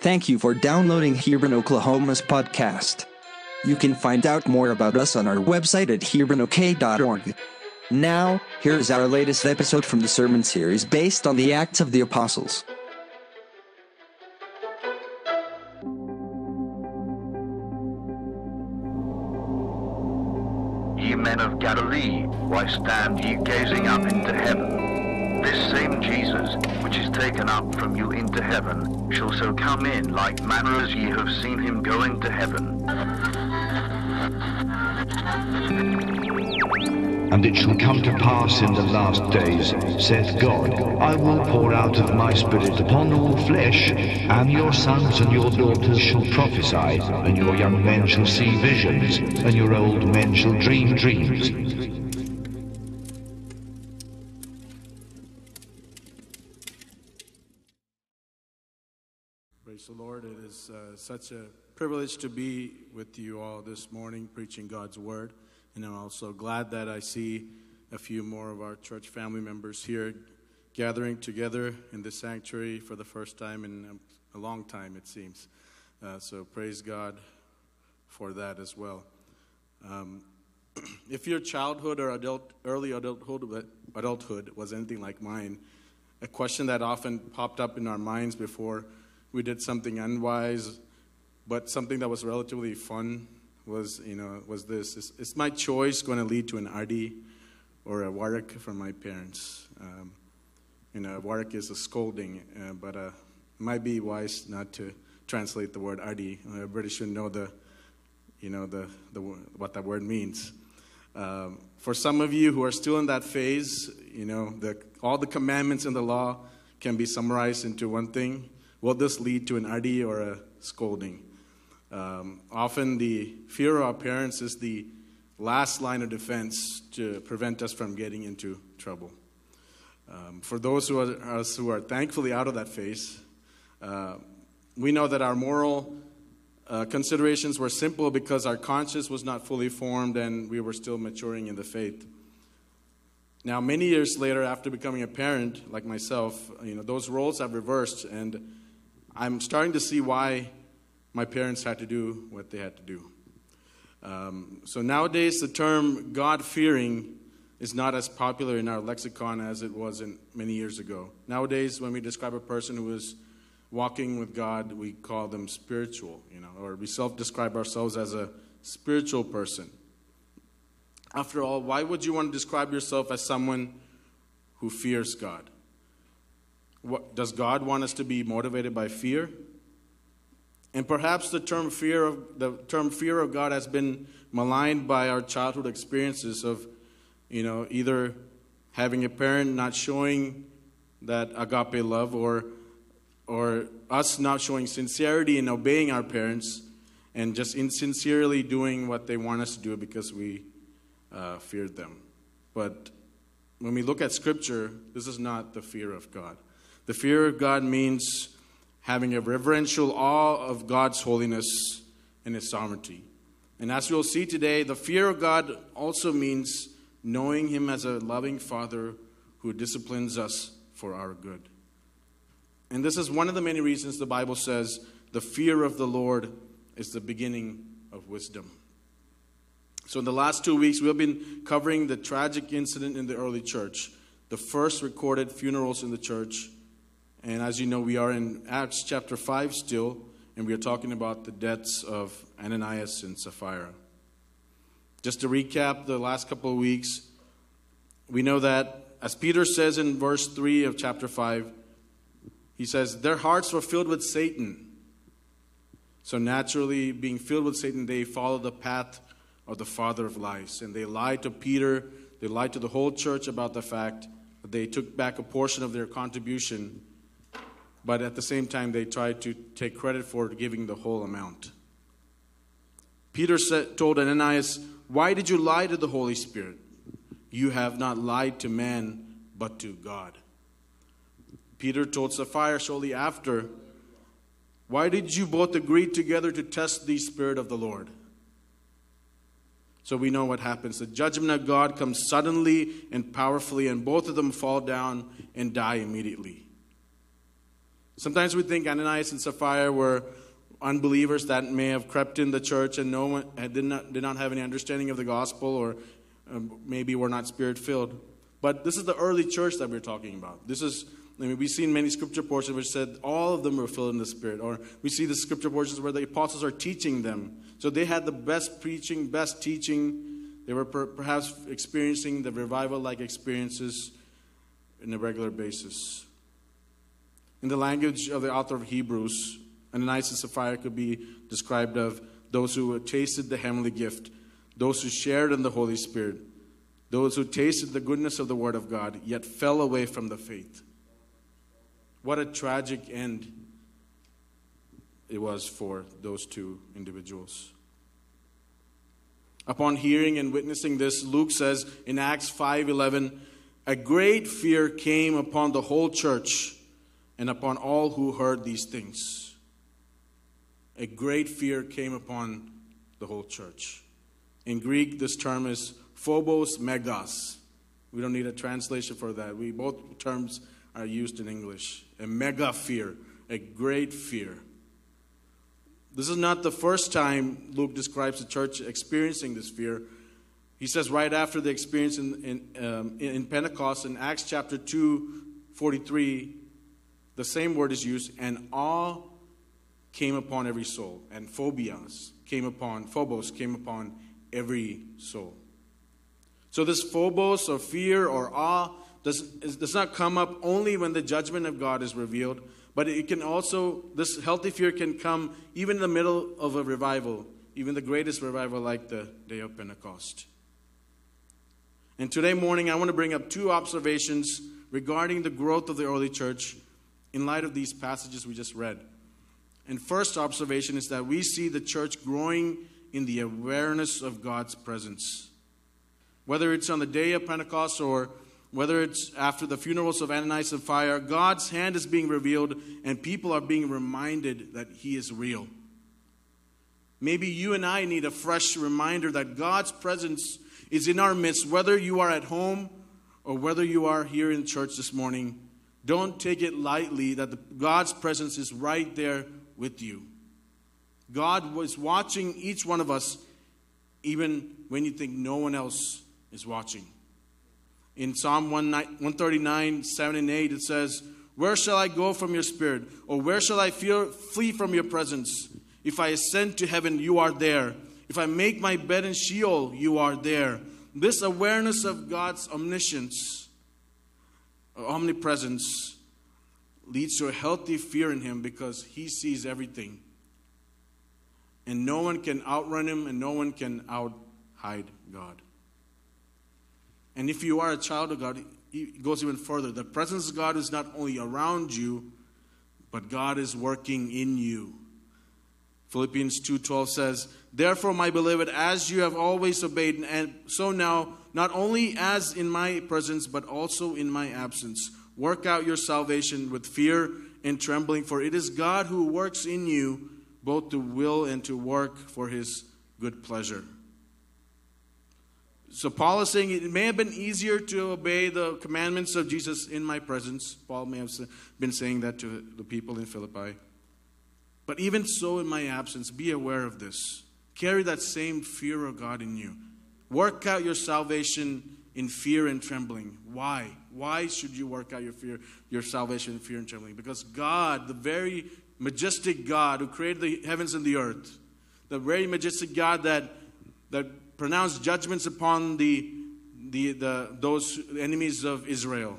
Thank you for downloading Hebron, Oklahoma's podcast. You can find out more about us on our website at hebronok.org. Now, here's our latest episode from the sermon series based on the Acts of the Apostles. Ye men of Galilee, why stand ye gazing up into heaven? This same Jesus, which is taken up from you into heaven, shall so come in like manner as ye have seen him go into heaven. And it shall come to pass in the last days, saith God, I will pour out of my Spirit upon all flesh, and your sons and your daughters shall prophesy, and your young men shall see visions, and your old men shall dream dreams. Is uh, such a privilege to be with you all this morning preaching God's word. And I'm also glad that I see a few more of our church family members here gathering together in the sanctuary for the first time in a long time, it seems. Uh, so praise God for that as well. Um, if your childhood or adult, early adulthood, adulthood was anything like mine, a question that often popped up in our minds before we did something unwise, but something that was relatively fun was, you know, was this: is, is my choice going to lead to an RD or a warik from my parents? Um, you know, warik is a scolding, uh, but uh, might be wise not to translate the word RD. Everybody should know the, you know, the, the what that word means. Um, for some of you who are still in that phase, you know, the, all the commandments in the law can be summarized into one thing. Will this lead to an RD or a scolding? Um, often the fear of our parents is the last line of defense to prevent us from getting into trouble. Um, for those who are, us who are thankfully out of that phase, uh, we know that our moral uh, considerations were simple because our conscience was not fully formed and we were still maturing in the faith. Now, many years later, after becoming a parent like myself, you know, those roles have reversed, and I'm starting to see why my parents had to do what they had to do. Um, so nowadays, the term God fearing is not as popular in our lexicon as it was in many years ago. Nowadays, when we describe a person who is walking with God, we call them spiritual, you know, or we self describe ourselves as a spiritual person. After all, why would you want to describe yourself as someone who fears God? What, does God want us to be motivated by fear? And perhaps the term fear of the term fear of God has been maligned by our childhood experiences of, you know, either having a parent not showing that agape love or or us not showing sincerity in obeying our parents and just insincerely doing what they want us to do because we uh, feared them. But when we look at Scripture, this is not the fear of God. The fear of God means having a reverential awe of God's holiness and His sovereignty. And as we'll see today, the fear of God also means knowing Him as a loving Father who disciplines us for our good. And this is one of the many reasons the Bible says the fear of the Lord is the beginning of wisdom. So, in the last two weeks, we've been covering the tragic incident in the early church, the first recorded funerals in the church. And as you know, we are in Acts chapter 5 still, and we are talking about the deaths of Ananias and Sapphira. Just to recap the last couple of weeks, we know that, as Peter says in verse 3 of chapter 5, he says, Their hearts were filled with Satan. So, naturally, being filled with Satan, they followed the path of the father of lies. And they lied to Peter, they lied to the whole church about the fact that they took back a portion of their contribution, but at the same time, they tried to take credit for giving the whole amount. Peter said, told Ananias, Why did you lie to the Holy Spirit? You have not lied to man, but to God. Peter told Sapphira shortly after, Why did you both agree together to test the Spirit of the Lord? So we know what happens. The judgment of God comes suddenly and powerfully, and both of them fall down and die immediately. Sometimes we think Ananias and Sapphira were unbelievers that may have crept in the church and no one did not, did not have any understanding of the gospel or um, maybe were not spirit filled. But this is the early church that we're talking about. This is, I mean, we've seen many scripture portions which said all of them were filled in the Spirit. Or we see the scripture portions where the apostles are teaching them. So they had the best preaching, best teaching. They were per- perhaps experiencing the revival like experiences in a regular basis. In the language of the author of Hebrews, Ananias and Sapphira could be described of those who tasted the heavenly gift, those who shared in the Holy Spirit, those who tasted the goodness of the Word of God, yet fell away from the faith. What a tragic end it was for those two individuals. Upon hearing and witnessing this, Luke says in Acts 5:11, a great fear came upon the whole church and upon all who heard these things. A great fear came upon the whole church. In Greek, this term is phobos megas. We don't need a translation for that. We both terms are used in English. A mega fear, a great fear. This is not the first time Luke describes the church experiencing this fear. He says right after the experience in, in, um, in Pentecost in Acts chapter 2, 43, the same word is used, and awe came upon every soul, and phobias came upon, phobos came upon every soul. So this phobos or fear or awe does, does not come up only when the judgment of God is revealed, but it can also, this healthy fear can come even in the middle of a revival, even the greatest revival like the day of Pentecost. And today morning, I want to bring up two observations regarding the growth of the early church in light of these passages we just read. And first observation is that we see the church growing in the awareness of God's presence. Whether it's on the day of Pentecost or whether it's after the funerals of Ananias and Sapphira, God's hand is being revealed and people are being reminded that He is real. Maybe you and I need a fresh reminder that God's presence is in our midst, whether you are at home or whether you are here in church this morning. Don't take it lightly that the, God's presence is right there with you. God was watching each one of us, even when you think no one else is watching. In Psalm 139, 7 and 8, it says, Where shall I go from your spirit? Or where shall I fear, flee from your presence? If I ascend to heaven, you are there. If I make my bed in Sheol, you are there. This awareness of God's omniscience, omnipresence, leads to a healthy fear in Him because He sees everything. And no one can outrun Him and no one can out hide God. And if you are a child of God, it goes even further. The presence of God is not only around you, but God is working in you. Philippians 2:12 says, "Therefore, my beloved, as you have always obeyed, and so now, not only as in my presence, but also in my absence, work out your salvation with fear and trembling, for it is God who works in you both to will and to work for his good pleasure." So Paul is saying it may have been easier to obey the commandments of Jesus in my presence. Paul may have been saying that to the people in Philippi. But even so, in my absence, be aware of this. Carry that same fear of God in you. Work out your salvation in fear and trembling. Why? Why should you work out your fear, your salvation in fear and trembling? Because God, the very majestic God who created the heavens and the earth, the very majestic God that that pronounced judgments upon the, the, the, those enemies of Israel.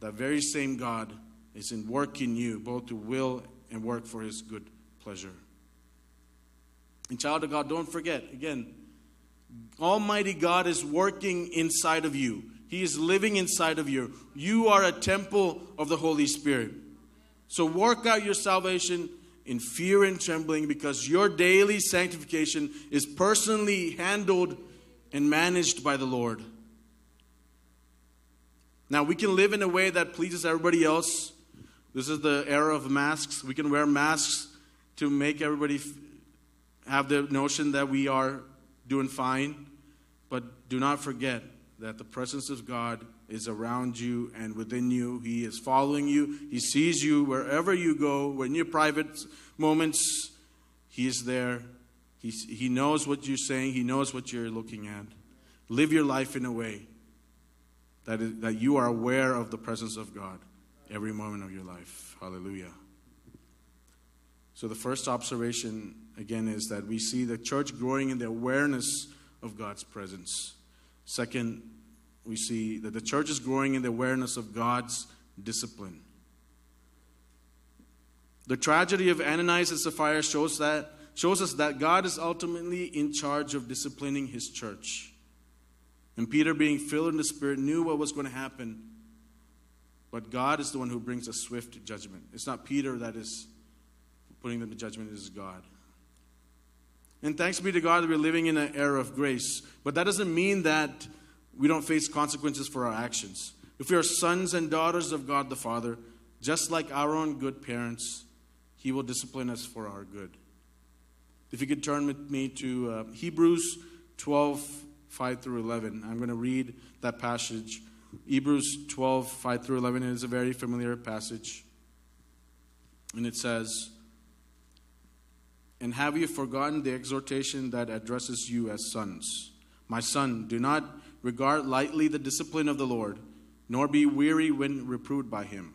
That very same God is in work in you, both to will and work for his good pleasure. And, child of God, don't forget, again, Almighty God is working inside of you. He is living inside of you. You are a temple of the Holy Spirit. So work out your salvation in fear and trembling because your daily sanctification is personally handled and managed by the Lord. Now, we can live in a way that pleases everybody else. This is the era of masks. We can wear masks to make everybody have the notion that we are doing fine. But do not forget that the presence of God is around you and within you. He is following you. He sees you wherever you go. When your private moments, He is there. He, he knows what you're saying, He knows what you're looking at. Live your life in a way that, is, that you are aware of the presence of God every moment of your life. Hallelujah. So, the first observation, again, is that we see the church growing in the awareness of God's presence. Second, we see that the church is growing in the awareness of God's discipline. The tragedy of Ananias and Sapphira shows, that, shows us that God is ultimately in charge of disciplining his church. And Peter, being filled in the Spirit, knew what was going to happen. But God is the one who brings a swift judgment. It's not Peter that is putting them to judgment, it is God. And thanks be to God that we're living in an era of grace. But that doesn't mean that we don't face consequences for our actions. If we are sons and daughters of God the Father, just like our own good parents, He will discipline us for our good. If you could turn with me to uh, Hebrews 12 5 through 11. I'm going to read that passage. Hebrews 12, 5 through 11 is a very familiar passage. And it says, And have you forgotten the exhortation that addresses you as sons? My son, do not regard lightly the discipline of the Lord, nor be weary when reproved by him.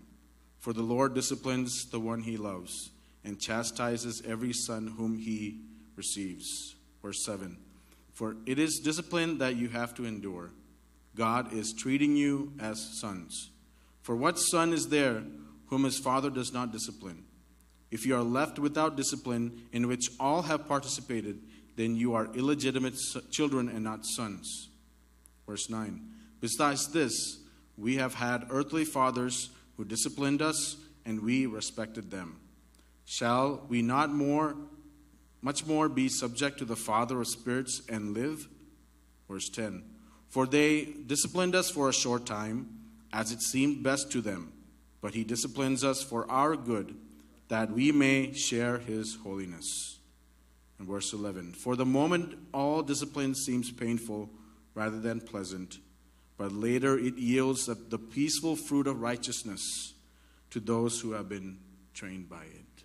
For the Lord disciplines the one he loves, and chastises every son whom he receives. Verse 7. For it is discipline that you have to endure. God is treating you as sons. For what son is there whom his father does not discipline? If you are left without discipline, in which all have participated, then you are illegitimate children and not sons. Verse 9. Besides this, we have had earthly fathers who disciplined us, and we respected them. Shall we not more much more be subject to the Father of spirits and live? Verse 10 For they disciplined us for a short time, as it seemed best to them, but He disciplines us for our good, that we may share His holiness. And verse 11 For the moment, all discipline seems painful rather than pleasant, but later it yields the peaceful fruit of righteousness to those who have been trained by it.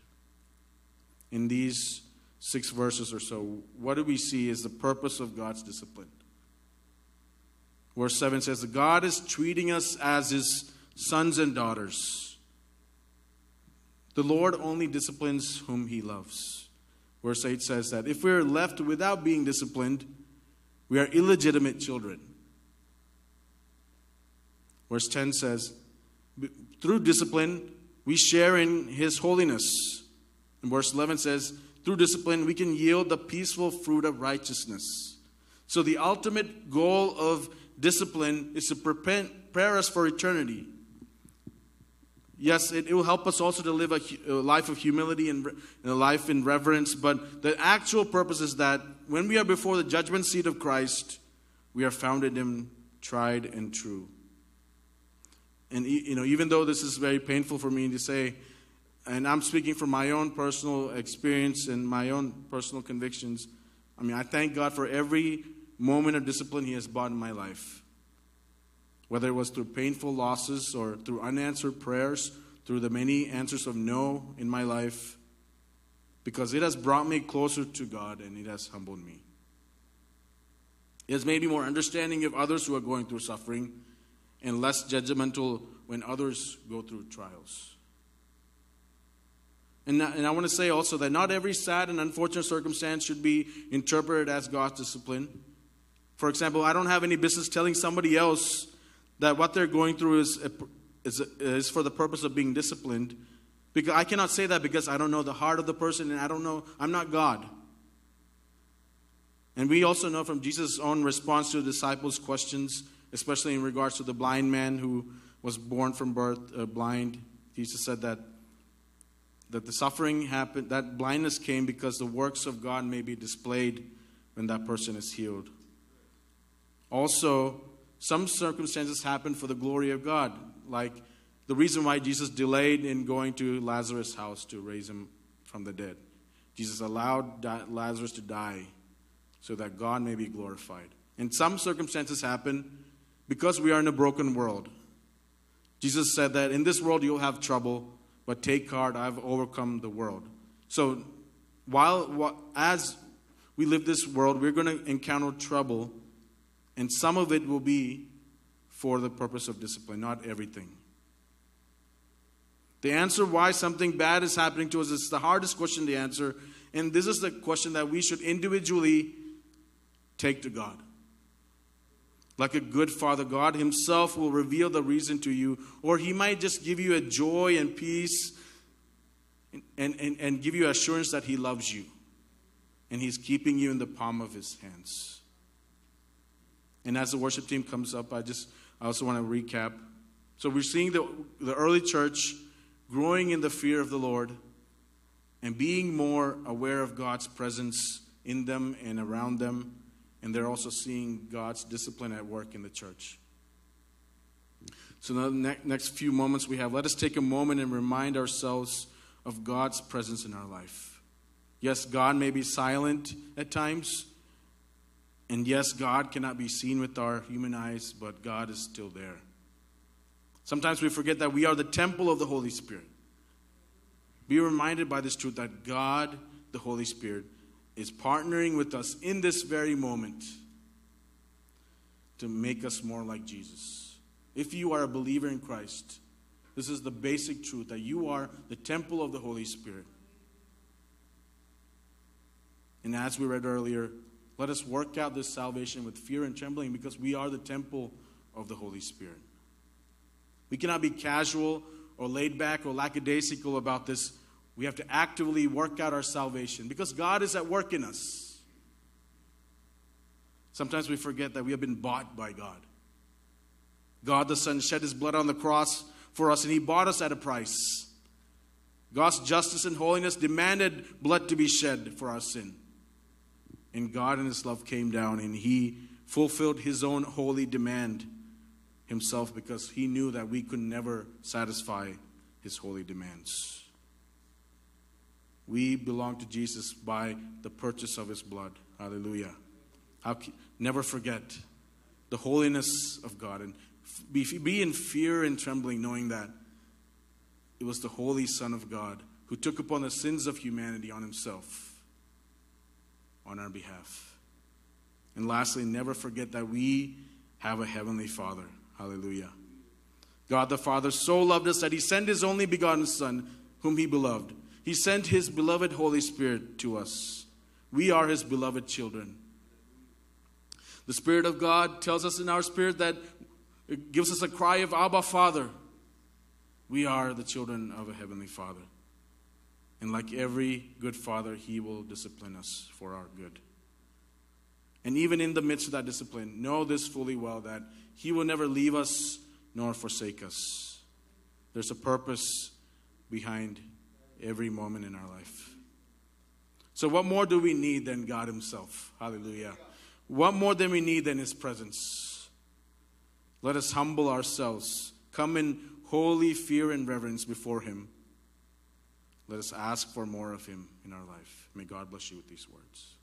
In these six verses or so, what do we see is the purpose of God's discipline? Verse 7 says, God is treating us as his sons and daughters. The Lord only disciplines whom he loves. Verse 8 says that if we're left without being disciplined, we are illegitimate children. Verse 10 says, through discipline, we share in his holiness. And verse 11 says, through discipline, we can yield the peaceful fruit of righteousness. So, the ultimate goal of discipline is to prepare us for eternity. Yes, it, it will help us also to live a, a life of humility and, and a life in reverence, but the actual purpose is that when we are before the judgment seat of Christ, we are found in Him tried and true. And you know, even though this is very painful for me to say, and I'm speaking from my own personal experience and my own personal convictions. I mean, I thank God for every moment of discipline He has brought in my life. Whether it was through painful losses or through unanswered prayers, through the many answers of no in my life, because it has brought me closer to God and it has humbled me. It has made me more understanding of others who are going through suffering and less judgmental when others go through trials. And, and I want to say also that not every sad and unfortunate circumstance should be interpreted as God's discipline. For example, I don't have any business telling somebody else that what they're going through is, is, is for the purpose of being disciplined. Because I cannot say that because I don't know the heart of the person and I don't know, I'm not God. And we also know from Jesus' own response to the disciples' questions, especially in regards to the blind man who was born from birth uh, blind, Jesus said that that the suffering happened, that blindness came because the works of God may be displayed when that person is healed. Also, some circumstances happen for the glory of God, like the reason why Jesus delayed in going to Lazarus' house to raise him from the dead. Jesus allowed Lazarus to die so that God may be glorified. And some circumstances happen because we are in a broken world. Jesus said that in this world you'll have trouble, but take heart, I've overcome the world. So, while as we live this world, we're going to encounter trouble, and some of it will be for the purpose of discipline, not everything. The answer why something bad is happening to us is the hardest question to answer, and this is the question that we should individually take to God. Like a good father, God Himself will reveal the reason to you, or He might just give you a joy and peace and, and, and give you assurance that He loves you and He's keeping you in the palm of His hands. And as the worship team comes up, I just I also want to recap. So we're seeing the, the early church growing in the fear of the Lord and being more aware of God's presence in them and around them and they're also seeing God's discipline at work in the church. So, in the next few moments we have, let us take a moment and remind ourselves of God's presence in our life. Yes, God may be silent at times, and yes, God cannot be seen with our human eyes, but God is still there. Sometimes we forget that we are the temple of the Holy Spirit. Be reminded by this truth that God, the Holy Spirit, is partnering with us in this very moment to make us more like Jesus. If you are a believer in Christ, this is the basic truth that you are the temple of the Holy Spirit. And as we read earlier, let us work out this salvation with fear and trembling because we are the temple of the Holy Spirit. We cannot be casual or laid back or lackadaisical about this we have to actively work out our salvation because God is at work in us. Sometimes we forget that we have been bought by God. God the Son shed his blood on the cross for us, and he bought us at a price. God's justice and holiness demanded blood to be shed for our sin. And God in his love came down and he fulfilled his own holy demand himself because he knew that we could never satisfy his holy demands. We belong to Jesus by the purchase of his blood. Hallelujah. How, never forget the holiness of God and be, be in fear and trembling, knowing that it was the Holy Son of God who took upon the sins of humanity on himself on our behalf. And lastly, never forget that we have a heavenly Father. Hallelujah. God the Father so loved us that he sent his only begotten Son, whom he beloved he sent His beloved Holy Spirit to us. We are His beloved children. The Spirit of God tells us in our spirit that it gives us a cry of Abba, Father. We are the children of a Heavenly Father. And like every good father, He will discipline us for our good. And even in the midst of that discipline, know this fully well that He will never leave us nor forsake us. There's a purpose behind every moment in our life. So, what more do we need than God Himself? Hallelujah. What more than we need than His presence? Let us humble ourselves, come in holy fear and reverence before Him. Let us ask for more of Him in our life. May God bless you with these words.